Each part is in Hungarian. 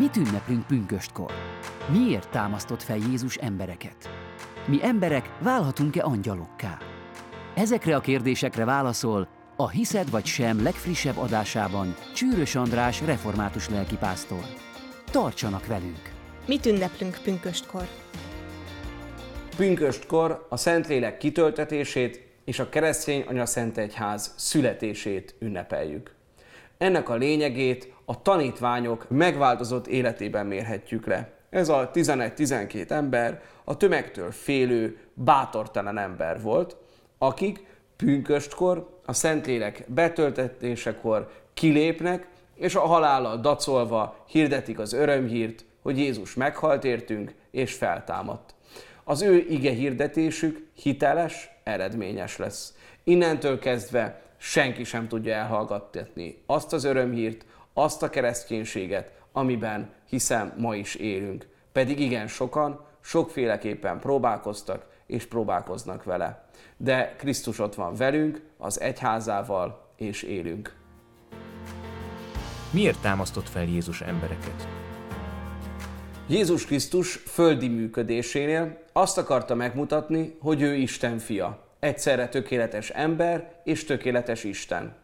Mit ünneplünk pünköstkor? Miért támasztott fel Jézus embereket? Mi emberek válhatunk-e angyalokká? Ezekre a kérdésekre válaszol a Hiszed vagy sem legfrissebb adásában Csűrös András református lelkipásztor. Tartsanak velünk! Mit ünneplünk pünköstkor? Pünköstkor a Szentlélek kitöltetését és a keresztény anya Szent Egyház születését ünnepeljük. Ennek a lényegét a tanítványok megváltozott életében mérhetjük le. Ez a 11-12 ember a tömegtől félő, bátortalan ember volt, akik pünköstkor, a Szentlélek betöltetésekor kilépnek, és a halállal dacolva hirdetik az örömhírt, hogy Jézus meghalt értünk, és feltámadt. Az ő ige hirdetésük hiteles, eredményes lesz. Innentől kezdve senki sem tudja elhallgattatni azt az örömhírt, azt a kereszténységet, amiben hiszem ma is élünk. Pedig igen sokan, sokféleképpen próbálkoztak és próbálkoznak vele. De Krisztus ott van velünk, az egyházával, és élünk. Miért támasztott fel Jézus embereket? Jézus Krisztus földi működésénél azt akarta megmutatni, hogy ő Isten fia. Egyszerre tökéletes ember és tökéletes Isten.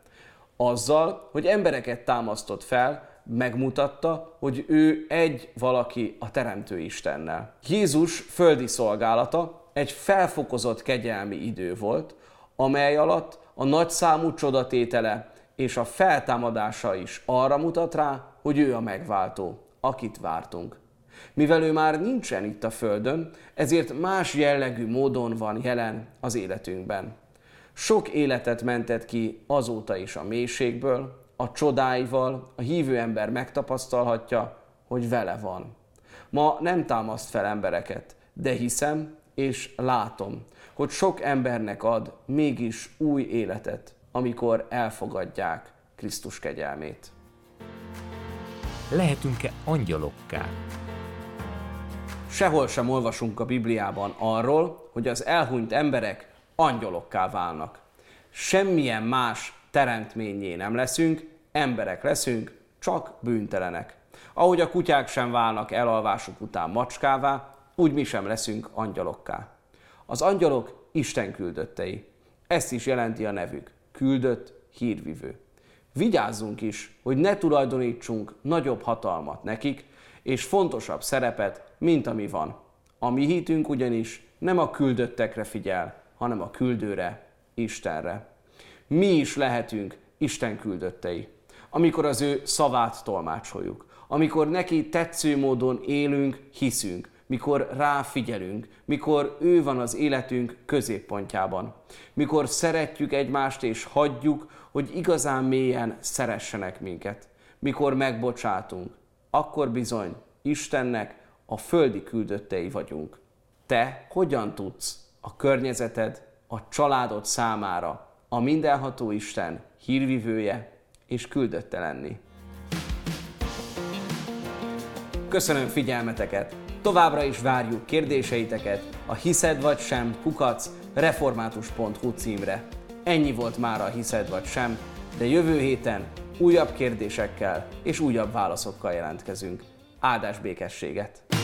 Azzal, hogy embereket támasztott fel, megmutatta, hogy ő egy valaki a Teremtő Istennel. Jézus földi szolgálata egy felfokozott kegyelmi idő volt, amely alatt a nagyszámú csodatétele és a feltámadása is arra mutat rá, hogy ő a megváltó, akit vártunk. Mivel ő már nincsen itt a Földön, ezért más jellegű módon van jelen az életünkben. Sok életet mentett ki azóta is a mélységből, a csodáival a hívő ember megtapasztalhatja, hogy vele van. Ma nem támaszt fel embereket, de hiszem és látom, hogy sok embernek ad mégis új életet, amikor elfogadják Krisztus kegyelmét. Lehetünk-e angyalokká? Sehol sem olvasunk a Bibliában arról, hogy az elhunyt emberek angyalokká válnak. Semmilyen más teremtményé nem leszünk, emberek leszünk, csak bűntelenek. Ahogy a kutyák sem válnak elalvásuk után macskává, úgy mi sem leszünk angyalokká. Az angyalok Isten küldöttei. Ezt is jelenti a nevük. Küldött, hírvivő. Vigyázzunk is, hogy ne tulajdonítsunk nagyobb hatalmat nekik, és fontosabb szerepet, mint ami van. A mi hitünk ugyanis nem a küldöttekre figyel, hanem a küldőre, Istenre. Mi is lehetünk Isten küldöttei, amikor az ő szavát tolmácsoljuk, amikor neki tetsző módon élünk, hiszünk, mikor ráfigyelünk, mikor ő van az életünk középpontjában, mikor szeretjük egymást és hagyjuk, hogy igazán mélyen szeressenek minket, mikor megbocsátunk, akkor bizony Istennek a földi küldöttei vagyunk. Te hogyan tudsz a környezeted, a családod számára a mindenható Isten hírvivője és küldötte lenni? Köszönöm figyelmeteket! Továbbra is várjuk kérdéseiteket a hiszed vagy sem kukac református.hu címre. Ennyi volt már a hiszed vagy sem, de jövő héten újabb kérdésekkel és újabb válaszokkal jelentkezünk. Áldás békességet!